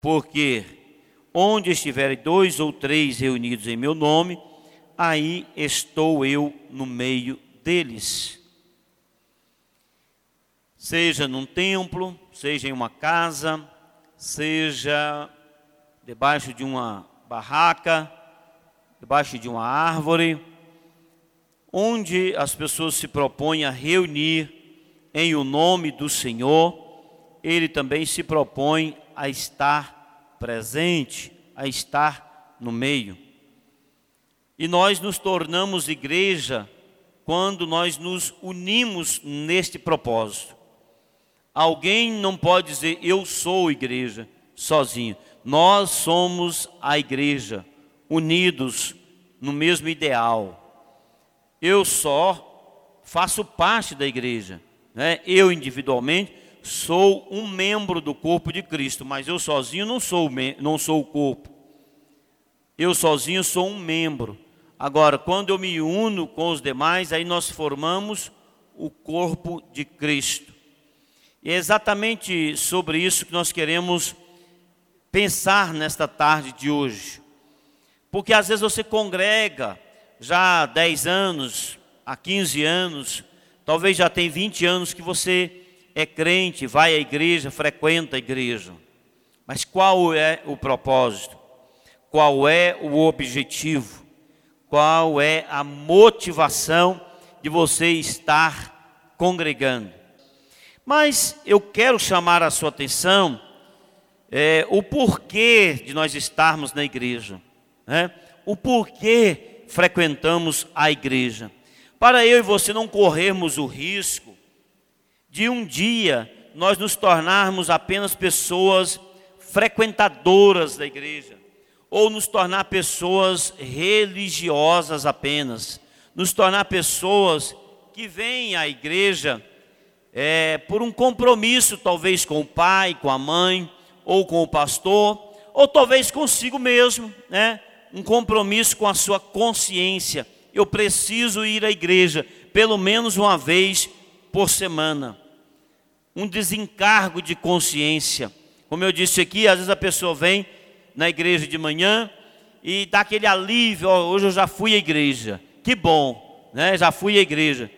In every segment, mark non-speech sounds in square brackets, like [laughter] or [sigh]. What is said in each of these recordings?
Porque onde estiverem dois ou três reunidos em meu nome, aí estou eu no meio deles. Seja num templo, seja em uma casa, seja debaixo de uma barraca, debaixo de uma árvore, onde as pessoas se propõem a reunir em o nome do Senhor, ele também se propõe a estar presente, a estar no meio. E nós nos tornamos igreja quando nós nos unimos neste propósito. Alguém não pode dizer eu sou igreja sozinho. Nós somos a igreja, unidos no mesmo ideal. Eu só faço parte da igreja, né? Eu individualmente sou um membro do corpo de Cristo, mas eu sozinho não sou não sou o corpo. Eu sozinho sou um membro. Agora, quando eu me uno com os demais, aí nós formamos o corpo de Cristo. E é exatamente sobre isso que nós queremos pensar nesta tarde de hoje. Porque às vezes você congrega já há 10 anos, há 15 anos, talvez já tem 20 anos que você é crente, vai à igreja, frequenta a igreja. Mas qual é o propósito? Qual é o objetivo? Qual é a motivação de você estar congregando? Mas eu quero chamar a sua atenção é, o porquê de nós estarmos na igreja, né? o porquê frequentamos a igreja. Para eu e você não corrermos o risco de um dia nós nos tornarmos apenas pessoas frequentadoras da igreja, ou nos tornar pessoas religiosas apenas, nos tornar pessoas que vêm à igreja é, por um compromisso, talvez com o pai, com a mãe, ou com o pastor, ou talvez consigo mesmo, né? Um compromisso com a sua consciência. Eu preciso ir à igreja pelo menos uma vez por semana. Um desencargo de consciência. Como eu disse aqui, às vezes a pessoa vem na igreja de manhã e dá aquele alívio, oh, hoje eu já fui à igreja. Que bom, né? Já fui à igreja.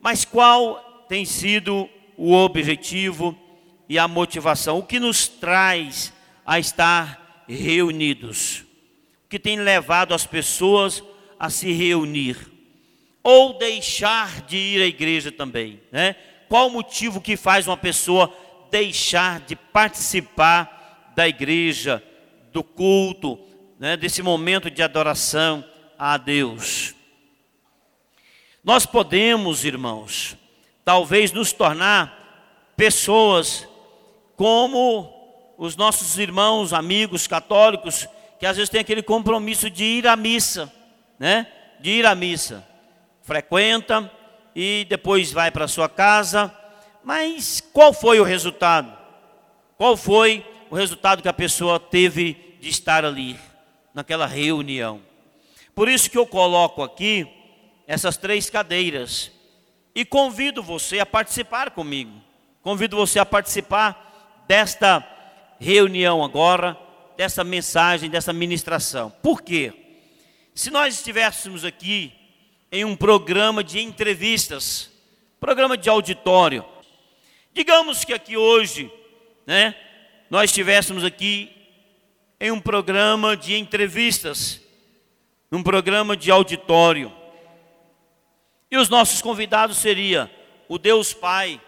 Mas qual tem sido o objetivo e a motivação, o que nos traz a estar reunidos, o que tem levado as pessoas a se reunir, ou deixar de ir à igreja também, né? Qual o motivo que faz uma pessoa deixar de participar da igreja, do culto, né? desse momento de adoração a Deus? Nós podemos, irmãos, talvez nos tornar pessoas como os nossos irmãos, amigos católicos, que às vezes têm aquele compromisso de ir à missa, né? De ir à missa. Frequenta e depois vai para sua casa. Mas qual foi o resultado? Qual foi o resultado que a pessoa teve de estar ali, naquela reunião? Por isso que eu coloco aqui essas três cadeiras e convido você a participar comigo. Convido você a participar desta reunião agora, dessa mensagem, dessa ministração. Por quê? Se nós estivéssemos aqui em um programa de entrevistas, programa de auditório, digamos que aqui hoje, né, nós estivéssemos aqui em um programa de entrevistas, num programa de auditório, e os nossos convidados seriam o Deus Pai,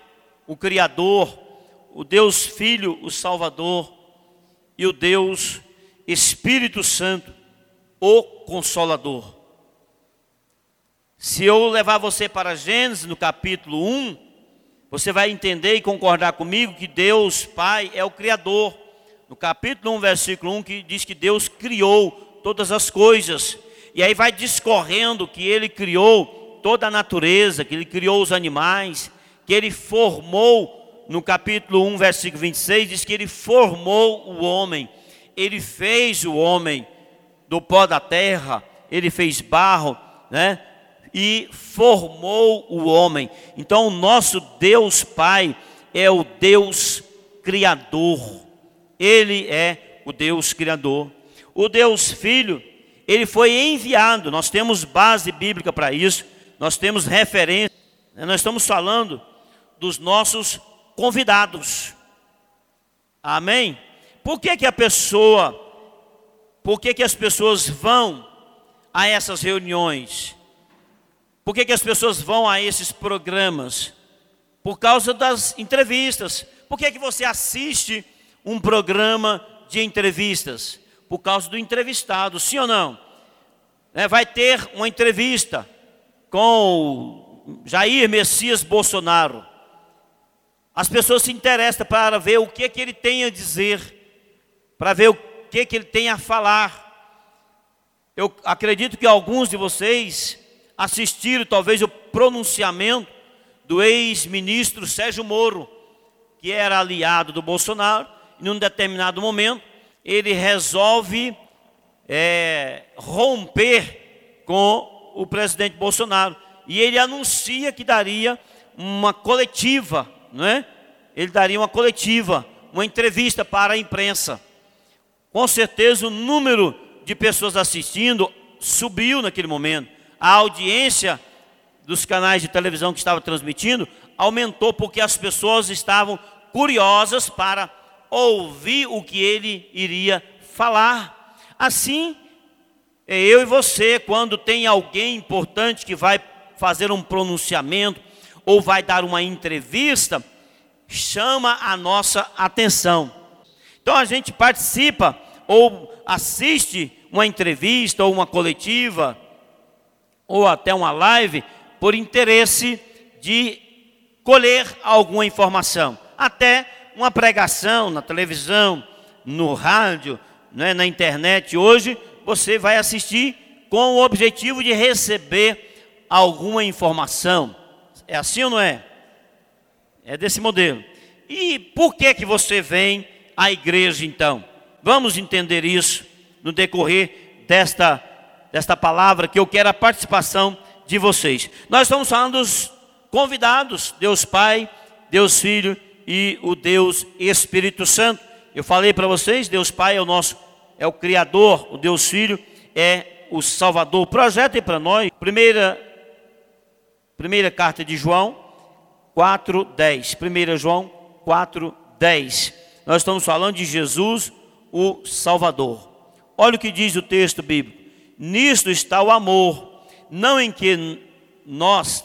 o Criador, o Deus Filho, o Salvador, e o Deus Espírito Santo, o Consolador. Se eu levar você para Gênesis, no capítulo 1, você vai entender e concordar comigo que Deus Pai é o Criador. No capítulo 1, versículo 1, que diz que Deus criou todas as coisas. E aí vai discorrendo que Ele criou toda a natureza, que Ele criou os animais, que Ele formou no capítulo 1, versículo 26, diz que ele formou o homem, ele fez o homem do pó da terra, ele fez barro, né? E formou o homem. Então, o nosso Deus Pai é o Deus Criador, ele é o Deus Criador. O Deus Filho, ele foi enviado, nós temos base bíblica para isso, nós temos referência, né? nós estamos falando dos nossos convidados. Amém? Por que, que a pessoa, por que, que as pessoas vão a essas reuniões? Por que, que as pessoas vão a esses programas? Por causa das entrevistas. Por que, que você assiste um programa de entrevistas? Por causa do entrevistado, sim ou não? É, vai ter uma entrevista com Jair Messias Bolsonaro. As pessoas se interessam para ver o que, que ele tem a dizer, para ver o que, que ele tem a falar. Eu acredito que alguns de vocês assistiram talvez o pronunciamento do ex-ministro Sérgio Moro, que era aliado do Bolsonaro, e num determinado momento ele resolve é, romper com o presidente Bolsonaro. E ele anuncia que daria uma coletiva não é? Ele daria uma coletiva, uma entrevista para a imprensa. Com certeza o número de pessoas assistindo subiu naquele momento. A audiência dos canais de televisão que estava transmitindo aumentou porque as pessoas estavam curiosas para ouvir o que ele iria falar. Assim, é eu e você, quando tem alguém importante que vai fazer um pronunciamento, ou vai dar uma entrevista, chama a nossa atenção. Então a gente participa ou assiste uma entrevista ou uma coletiva ou até uma live por interesse de colher alguma informação, até uma pregação na televisão, no rádio, né, na internet. Hoje você vai assistir com o objetivo de receber alguma informação. É assim ou não é? É desse modelo. E por que que você vem à igreja então? Vamos entender isso no decorrer desta desta palavra que eu quero a participação de vocês. Nós estamos falando dos convidados, Deus Pai, Deus Filho e o Deus Espírito Santo. Eu falei para vocês, Deus Pai é o nosso é o criador, o Deus Filho é o Salvador. Projeta para nós, primeira Primeira carta de João 4:10. 1 João 4:10. Nós estamos falando de Jesus, o Salvador. Olha o que diz o texto bíblico. Nisto está o amor, não em que nós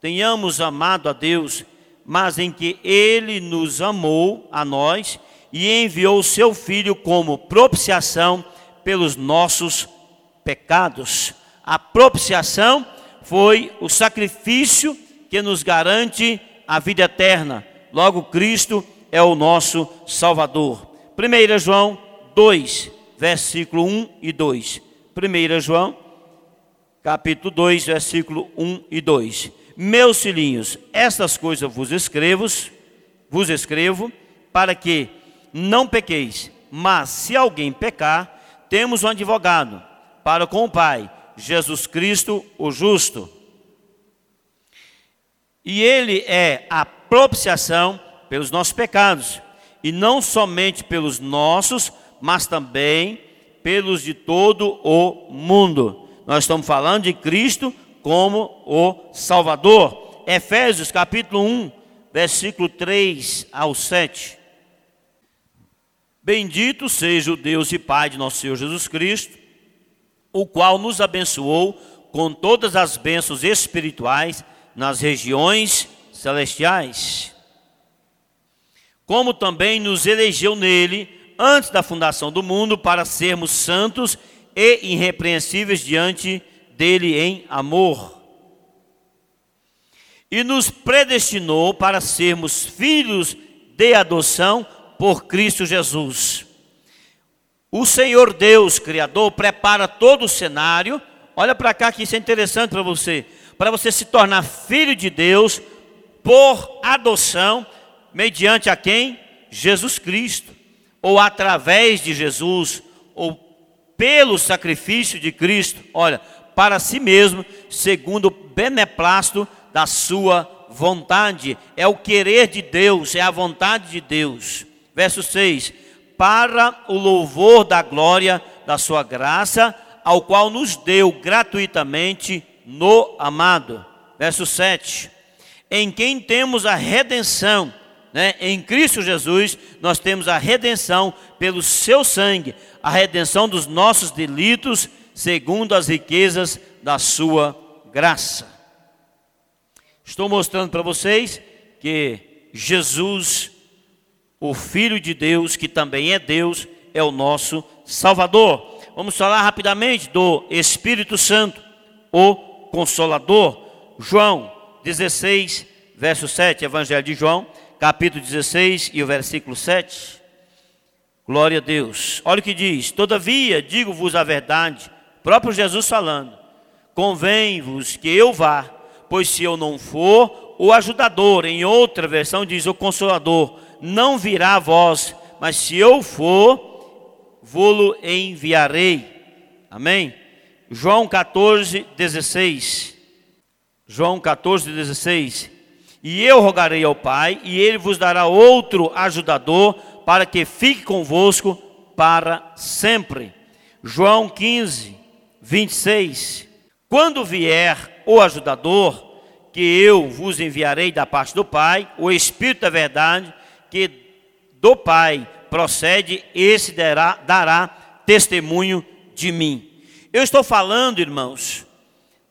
tenhamos amado a Deus, mas em que ele nos amou a nós e enviou o seu filho como propiciação pelos nossos pecados. A propiciação foi o sacrifício que nos garante a vida eterna. Logo, Cristo é o nosso Salvador. 1 João 2, versículo 1 e 2. 1 João, capítulo 2, versículo 1 e 2. Meus filhinhos, estas coisas vos escrevo, vos escrevo, para que não pequeis. Mas se alguém pecar, temos um advogado para com o Pai, Jesus Cristo, o justo. E ele é a propiciação pelos nossos pecados, e não somente pelos nossos, mas também pelos de todo o mundo. Nós estamos falando de Cristo como o Salvador. Efésios capítulo 1, versículo 3 ao 7. Bendito seja o Deus e Pai de nosso Senhor Jesus Cristo o qual nos abençoou com todas as bênçãos espirituais nas regiões celestiais. Como também nos elegeu nele antes da fundação do mundo para sermos santos e irrepreensíveis diante dele em amor. E nos predestinou para sermos filhos de adoção por Cristo Jesus o Senhor Deus, Criador, prepara todo o cenário. Olha para cá que isso é interessante para você. Para você se tornar filho de Deus por adoção, mediante a quem? Jesus Cristo. Ou através de Jesus, ou pelo sacrifício de Cristo. Olha, para si mesmo, segundo o beneplácito da sua vontade. É o querer de Deus, é a vontade de Deus. Verso 6 para o louvor da glória da sua graça, ao qual nos deu gratuitamente no amado. Verso 7. Em quem temos a redenção, né? em Cristo Jesus, nós temos a redenção pelo seu sangue, a redenção dos nossos delitos, segundo as riquezas da sua graça. Estou mostrando para vocês que Jesus, o Filho de Deus, que também é Deus, é o nosso Salvador. Vamos falar rapidamente do Espírito Santo, o Consolador. João 16, verso 7, Evangelho de João, capítulo 16 e o versículo 7. Glória a Deus. Olha o que diz: Todavia, digo-vos a verdade, próprio Jesus falando, convém-vos que eu vá pois se eu não for, o ajudador, em outra versão diz o consolador, não virá a vós, mas se eu for, vou-lo enviarei. Amém? João 14, 16. João 14, 16. E eu rogarei ao Pai, e ele vos dará outro ajudador, para que fique convosco para sempre. João 15, 26. Quando vier o ajudador, que eu vos enviarei da parte do Pai, o Espírito da verdade, que do Pai procede, esse dará, dará testemunho de mim. Eu estou falando, irmãos,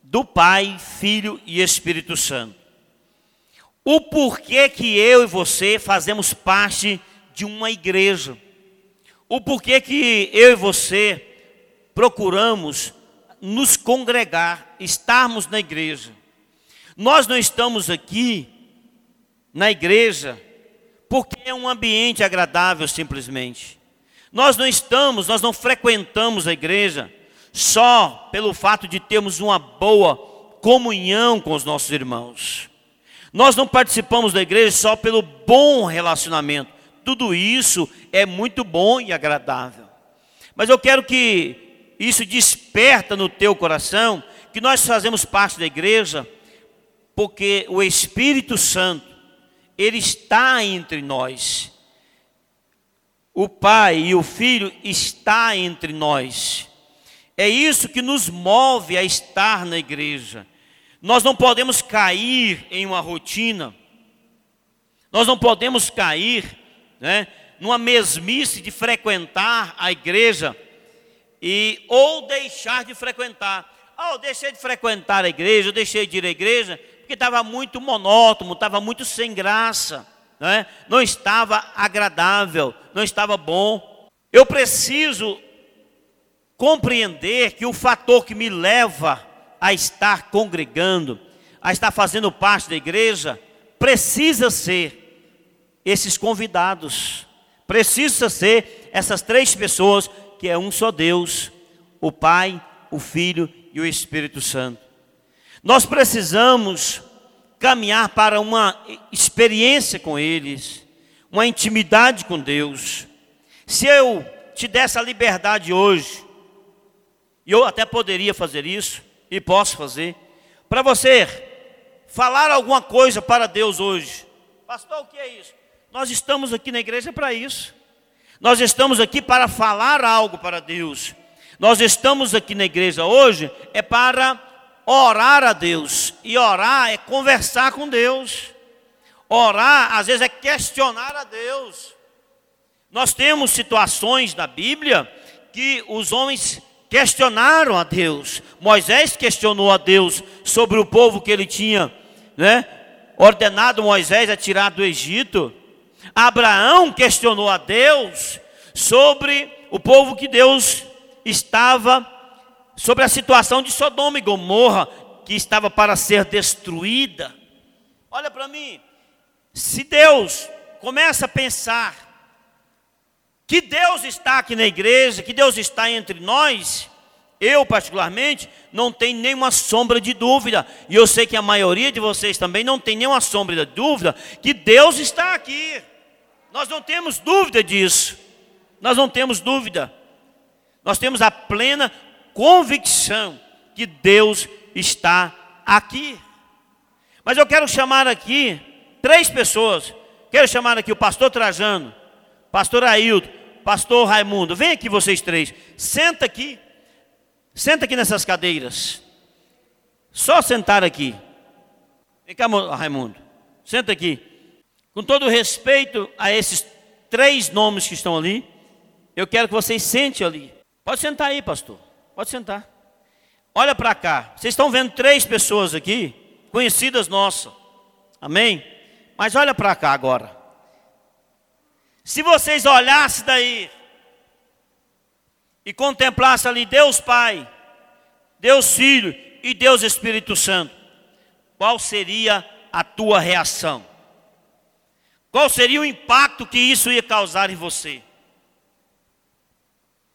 do Pai, Filho e Espírito Santo. O porquê que eu e você fazemos parte de uma igreja. O porquê que eu e você procuramos nos congregar, estarmos na igreja. Nós não estamos aqui na igreja porque é um ambiente agradável simplesmente. Nós não estamos, nós não frequentamos a igreja só pelo fato de termos uma boa comunhão com os nossos irmãos. Nós não participamos da igreja só pelo bom relacionamento. Tudo isso é muito bom e agradável. Mas eu quero que isso desperta no teu coração que nós fazemos parte da igreja porque o Espírito Santo ele está entre nós. O Pai e o Filho está entre nós. É isso que nos move a estar na igreja. Nós não podemos cair em uma rotina. Nós não podemos cair, né, numa mesmice de frequentar a igreja e ou deixar de frequentar. Ah, eu deixei de frequentar a igreja, eu deixei de ir à igreja, porque estava muito monótono, estava muito sem graça, né? não estava agradável, não estava bom. Eu preciso compreender que o fator que me leva a estar congregando, a estar fazendo parte da igreja, precisa ser esses convidados, precisa ser essas três pessoas que é um só Deus, o Pai, o Filho e o Espírito Santo. Nós precisamos caminhar para uma experiência com eles, uma intimidade com Deus. Se eu te desse a liberdade hoje, e eu até poderia fazer isso, e posso fazer, para você falar alguma coisa para Deus hoje. Pastor, o que é isso? Nós estamos aqui na igreja para isso. Nós estamos aqui para falar algo para Deus. Nós estamos aqui na igreja hoje é para orar a Deus. E orar é conversar com Deus. Orar, às vezes, é questionar a Deus. Nós temos situações na Bíblia que os homens questionaram a Deus. Moisés questionou a Deus sobre o povo que ele tinha, né, ordenado Moisés a tirar do Egito. Abraão questionou a Deus sobre o povo que Deus estava, sobre a situação de Sodoma e Gomorra, que estava para ser destruída. Olha para mim, se Deus começa a pensar que Deus está aqui na igreja, que Deus está entre nós, eu particularmente não tenho nenhuma sombra de dúvida, e eu sei que a maioria de vocês também não tem nenhuma sombra de dúvida que Deus está aqui. Nós não temos dúvida disso. Nós não temos dúvida. Nós temos a plena convicção que Deus está aqui. Mas eu quero chamar aqui três pessoas. Quero chamar aqui o pastor Trajano, pastor Ailton, Pastor Raimundo, vem aqui vocês três. Senta aqui. Senta aqui nessas cadeiras. Só sentar aqui. Vem cá, Raimundo. Senta aqui. Com todo respeito a esses três nomes que estão ali, eu quero que vocês sentem ali. Pode sentar aí, pastor. Pode sentar. Olha para cá. Vocês estão vendo três pessoas aqui, conhecidas nossas. Amém? Mas olha para cá agora. Se vocês olhassem daí e contemplassem ali Deus Pai, Deus Filho e Deus Espírito Santo, qual seria a tua reação? Qual seria o impacto que isso ia causar em você?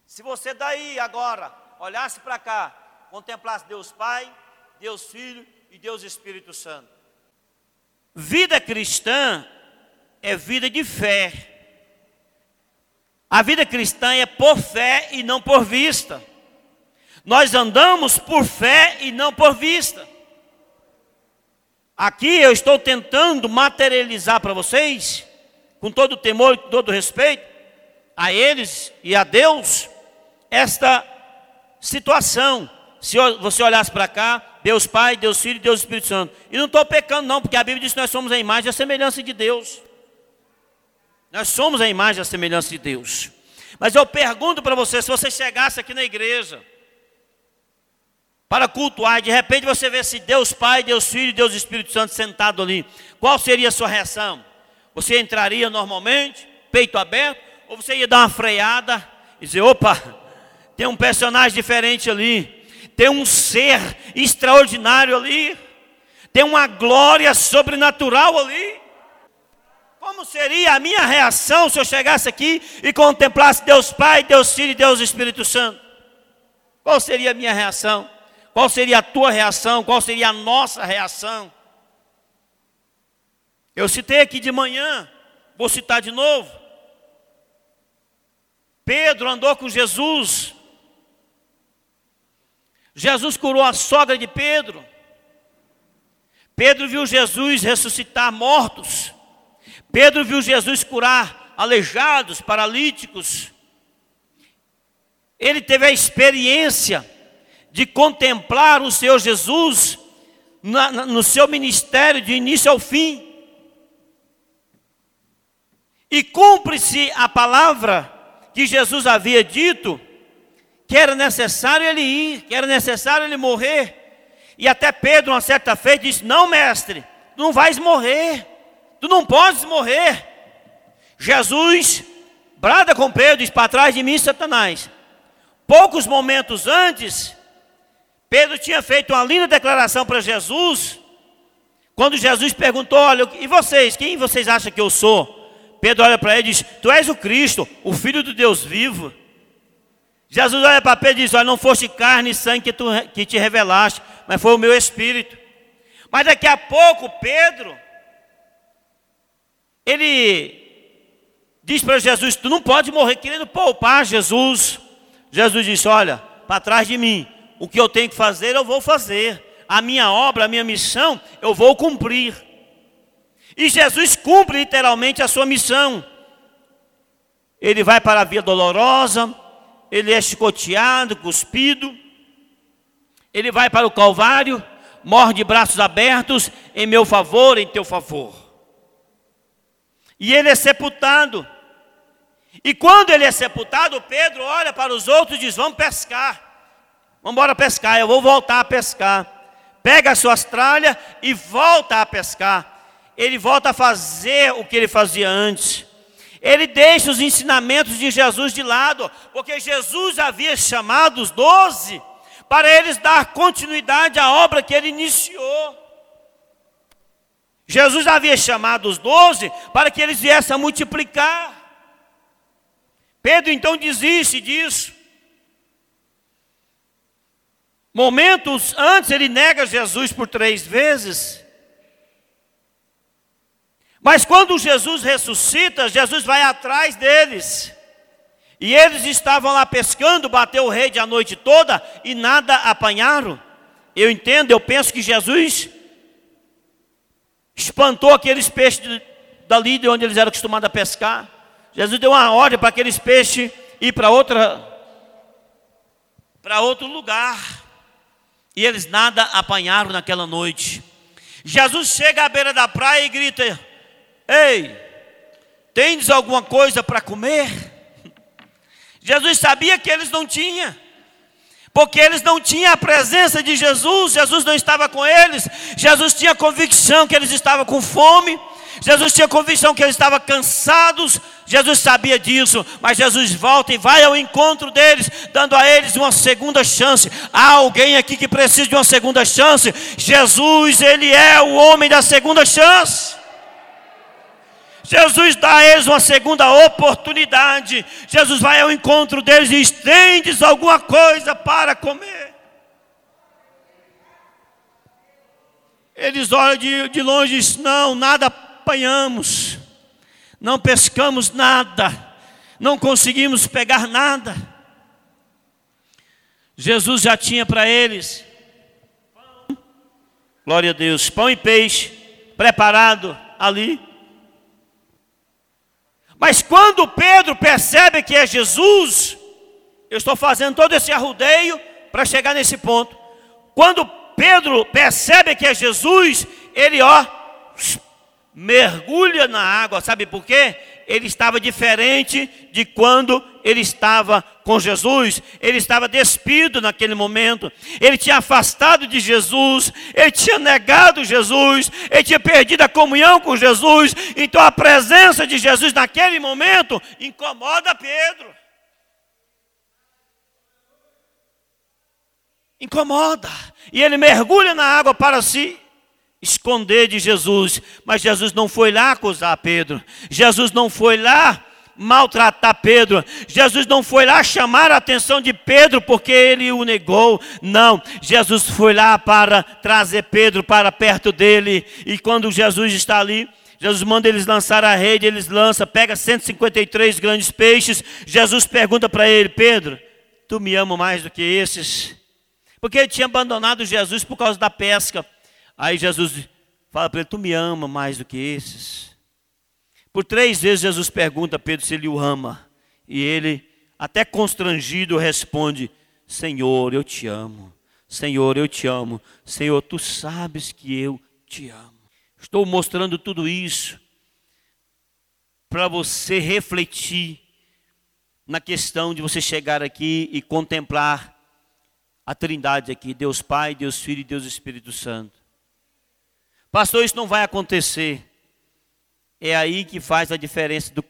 Se você daí agora olhasse para cá, contemplasse Deus Pai, Deus Filho e Deus Espírito Santo. Vida cristã é vida de fé. A vida cristã é por fé e não por vista. Nós andamos por fé e não por vista. Aqui eu estou tentando materializar para vocês, com todo o temor e todo o respeito, a eles e a Deus, esta situação. Se você olhasse para cá, Deus Pai, Deus Filho e Deus Espírito Santo. E não estou pecando, não, porque a Bíblia diz que nós somos a imagem e a semelhança de Deus. Nós somos a imagem e a semelhança de Deus. Mas eu pergunto para você: se você chegasse aqui na igreja, para cultuar, e de repente você vê se Deus Pai, Deus Filho Deus Espírito Santo sentado ali, qual seria a sua reação? Você entraria normalmente, peito aberto, ou você ia dar uma freada e dizer: opa, tem um personagem diferente ali, tem um ser extraordinário ali, tem uma glória sobrenatural ali. Como seria a minha reação se eu chegasse aqui e contemplasse Deus Pai, Deus Filho e Deus Espírito Santo? Qual seria a minha reação? Qual seria a tua reação? Qual seria a nossa reação? Eu citei aqui de manhã, vou citar de novo. Pedro andou com Jesus. Jesus curou a sogra de Pedro. Pedro viu Jesus ressuscitar mortos. Pedro viu Jesus curar aleijados, paralíticos. Ele teve a experiência de contemplar o Senhor Jesus na, na, no seu ministério de início ao fim. E cumpre-se a palavra que Jesus havia dito, que era necessário ele ir, que era necessário ele morrer. E até Pedro, uma certa feita, disse: Não, mestre, não vais morrer, tu não podes morrer. Jesus brada com Pedro, diz: Para trás de mim, Satanás. Poucos momentos antes, Pedro tinha feito uma linda declaração para Jesus, quando Jesus perguntou: Olha, e vocês, quem vocês acham que eu sou? Pedro olha para ele e diz: Tu és o Cristo, o Filho do Deus vivo. Jesus olha para Pedro e diz: Olha, não foste carne e sangue que, tu, que te revelaste, mas foi o meu espírito. Mas daqui a pouco, Pedro, ele diz para Jesus: Tu não pode morrer querendo poupar Jesus. Jesus disse: Olha, para trás de mim, o que eu tenho que fazer, eu vou fazer. A minha obra, a minha missão, eu vou cumprir. E Jesus cumpre literalmente a sua missão. Ele vai para a via dolorosa, ele é chicoteado, cuspido, ele vai para o Calvário, morre de braços abertos em meu favor, em teu favor. E ele é sepultado. E quando ele é sepultado, Pedro olha para os outros e diz: Vamos pescar. Vamos embora pescar, eu vou voltar a pescar. Pega as suas tralhas e volta a pescar. Ele volta a fazer o que ele fazia antes. Ele deixa os ensinamentos de Jesus de lado, porque Jesus havia chamado os doze para eles dar continuidade à obra que ele iniciou. Jesus havia chamado os doze para que eles viessem a multiplicar. Pedro então desiste disso. Momentos antes ele nega Jesus por três vezes. Mas quando Jesus ressuscita, Jesus vai atrás deles. E eles estavam lá pescando, bateu o rei a noite toda e nada apanharam. Eu entendo, eu penso que Jesus espantou aqueles peixes dali de onde eles eram acostumados a pescar. Jesus deu uma ordem para aqueles peixes ir para outra para outro lugar. E eles nada apanharam naquela noite. Jesus chega à beira da praia e grita: Ei, tens alguma coisa para comer? [laughs] Jesus sabia que eles não tinham, porque eles não tinham a presença de Jesus, Jesus não estava com eles, Jesus tinha convicção que eles estavam com fome, Jesus tinha convicção que eles estavam cansados, Jesus sabia disso, mas Jesus volta e vai ao encontro deles, dando a eles uma segunda chance. Há alguém aqui que precisa de uma segunda chance? Jesus, Ele é o homem da segunda chance. Jesus dá a eles uma segunda oportunidade. Jesus vai ao encontro deles e estendes alguma coisa para comer. Eles olham de, de longe e dizem: Não, nada apanhamos, não pescamos nada, não conseguimos pegar nada. Jesus já tinha para eles glória a Deus, pão e peixe preparado ali. Mas quando Pedro percebe que é Jesus, eu estou fazendo todo esse arrudeio para chegar nesse ponto. Quando Pedro percebe que é Jesus, ele ó, mergulha na água, sabe por quê? Ele estava diferente de quando ele estava com Jesus, ele estava despido naquele momento, ele tinha afastado de Jesus, ele tinha negado Jesus, ele tinha perdido a comunhão com Jesus, então a presença de Jesus naquele momento incomoda Pedro. Incomoda, e ele mergulha na água para se esconder de Jesus, mas Jesus não foi lá acusar Pedro, Jesus não foi lá maltratar Pedro, Jesus não foi lá chamar a atenção de Pedro porque ele o negou, não, Jesus foi lá para trazer Pedro para perto dele, e quando Jesus está ali, Jesus manda eles lançar a rede, eles lançam, pega 153 grandes peixes. Jesus pergunta para ele: Pedro, tu me ama mais do que esses? Porque ele tinha abandonado Jesus por causa da pesca. Aí Jesus fala para ele: Tu me ama mais do que esses? Por três vezes Jesus pergunta a Pedro se ele o ama. E ele, até constrangido, responde: Senhor, eu te amo. Senhor, eu te amo. Senhor, tu sabes que eu te amo. Estou mostrando tudo isso para você refletir na questão de você chegar aqui e contemplar a Trindade aqui, Deus Pai, Deus Filho e Deus Espírito Santo. Pastor, isso não vai acontecer. É aí que faz a diferença do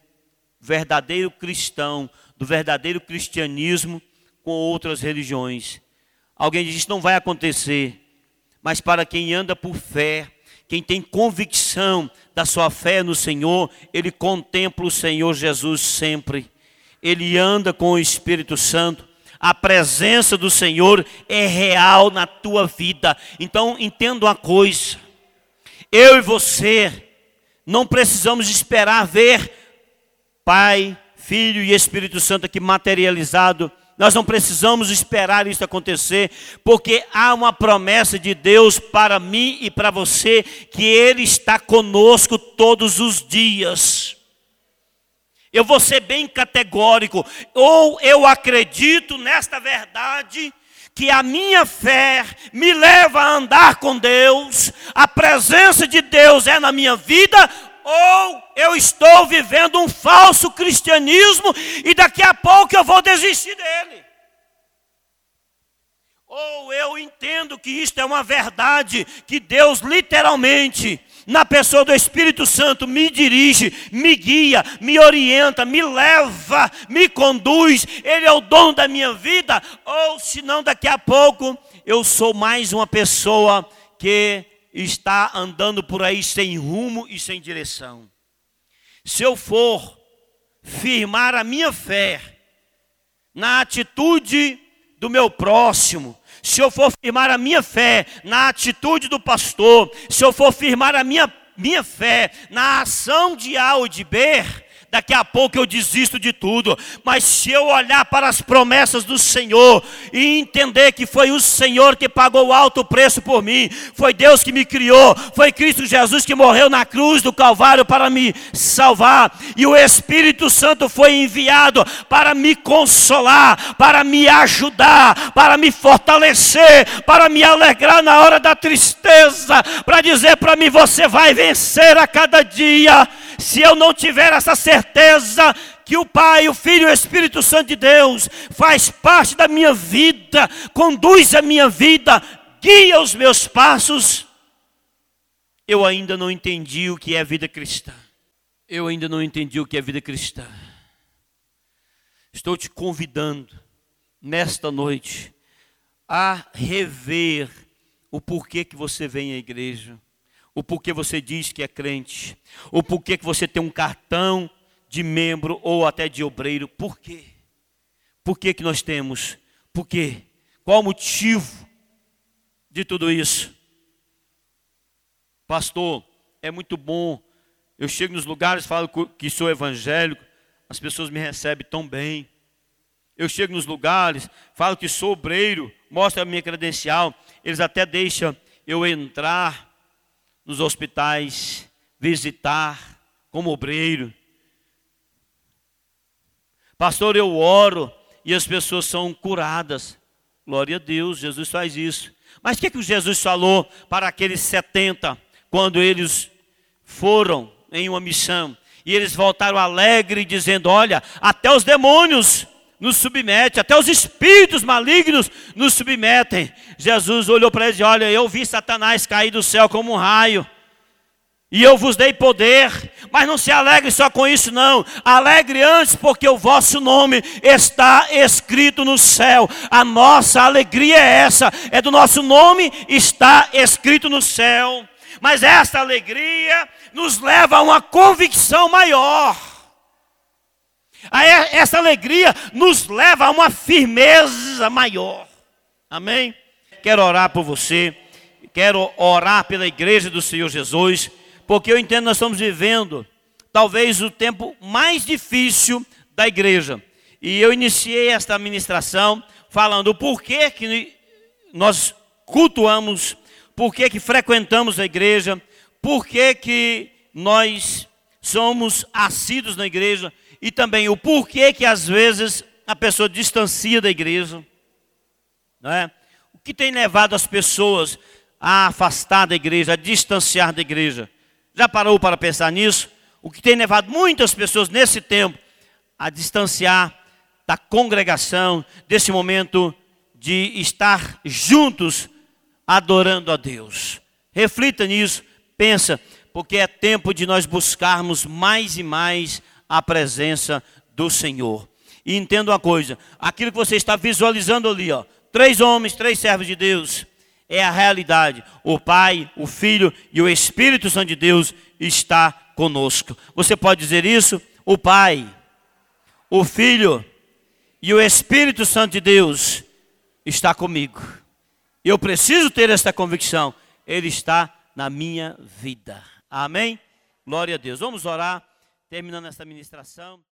verdadeiro cristão, do verdadeiro cristianismo com outras religiões. Alguém diz: Isso não vai acontecer. Mas para quem anda por fé, quem tem convicção da sua fé no Senhor, ele contempla o Senhor Jesus sempre. Ele anda com o Espírito Santo. A presença do Senhor é real na tua vida. Então, entenda uma coisa eu e você não precisamos esperar ver Pai, Filho e Espírito Santo aqui materializado. Nós não precisamos esperar isso acontecer, porque há uma promessa de Deus para mim e para você, que Ele está conosco todos os dias. Eu vou ser bem categórico, ou eu acredito nesta verdade, que a minha fé me leva a andar com Deus, a presença de Deus é na minha vida, ou eu estou vivendo um falso cristianismo e daqui a pouco eu vou desistir dele. Ou eu entendo que isto é uma verdade, que Deus literalmente na pessoa do Espírito Santo, me dirige, me guia, me orienta, me leva, me conduz, Ele é o dono da minha vida, ou senão daqui a pouco eu sou mais uma pessoa que está andando por aí sem rumo e sem direção. Se eu for firmar a minha fé na atitude do meu próximo, se eu for firmar a minha fé na atitude do pastor, se eu for firmar a minha, minha fé na ação de A ou de B, daqui a pouco eu desisto de tudo. Mas se eu olhar para as promessas do Senhor e entender que foi o Senhor que pagou alto preço por mim, foi Deus que me criou, foi Cristo Jesus que morreu na cruz do Calvário para me salvar, e o Espírito Santo foi enviado para me consolar, para me ajudar, para me fortalecer, para me alegrar na hora da tristeza, para dizer para mim: você vai vencer a cada dia. Se eu não tiver essa certeza que o Pai, o Filho e o Espírito Santo de Deus faz parte da minha vida, conduz a minha vida, guia os meus passos, eu ainda não entendi o que é vida cristã. Eu ainda não entendi o que é vida cristã. Estou te convidando nesta noite a rever o porquê que você vem à igreja, o porquê você diz que é crente, o porquê que você tem um cartão de membro ou até de obreiro. Por quê? Por que, que nós temos? Por quê? Qual o motivo de tudo isso? Pastor, é muito bom. Eu chego nos lugares, falo que sou evangélico, as pessoas me recebem tão bem. Eu chego nos lugares, falo que sou obreiro, mostro a minha credencial, eles até deixam eu entrar nos hospitais, visitar como obreiro. Pastor, eu oro e as pessoas são curadas. Glória a Deus, Jesus faz isso. Mas o que, que Jesus falou para aqueles 70 quando eles foram em uma missão? E eles voltaram alegres, dizendo: Olha, até os demônios nos submetem, até os espíritos malignos nos submetem. Jesus olhou para eles e olha, eu vi Satanás cair do céu como um raio. E eu vos dei poder, mas não se alegre só com isso, não. Alegre antes, porque o vosso nome está escrito no céu. A nossa alegria é essa, é do nosso nome está escrito no céu. Mas esta alegria nos leva a uma convicção maior. Essa alegria nos leva a uma firmeza maior. Amém? Quero orar por você, quero orar pela igreja do Senhor Jesus porque eu entendo nós estamos vivendo talvez o tempo mais difícil da igreja. E eu iniciei esta ministração falando o porquê que nós cultuamos, porquê que frequentamos a igreja, porquê que nós somos assíduos na igreja e também o porquê que às vezes a pessoa distancia da igreja. Não é? O que tem levado as pessoas a afastar da igreja, a distanciar da igreja? Já parou para pensar nisso? O que tem levado muitas pessoas nesse tempo a distanciar da congregação, desse momento de estar juntos adorando a Deus. Reflita nisso, pensa, porque é tempo de nós buscarmos mais e mais a presença do Senhor. E entenda uma coisa, aquilo que você está visualizando ali, ó, três homens, três servos de Deus, é a realidade. O Pai, o Filho e o Espírito Santo de Deus está conosco. Você pode dizer isso? O Pai, o Filho e o Espírito Santo de Deus está comigo. Eu preciso ter esta convicção. Ele está na minha vida. Amém? Glória a Deus. Vamos orar, terminando esta ministração.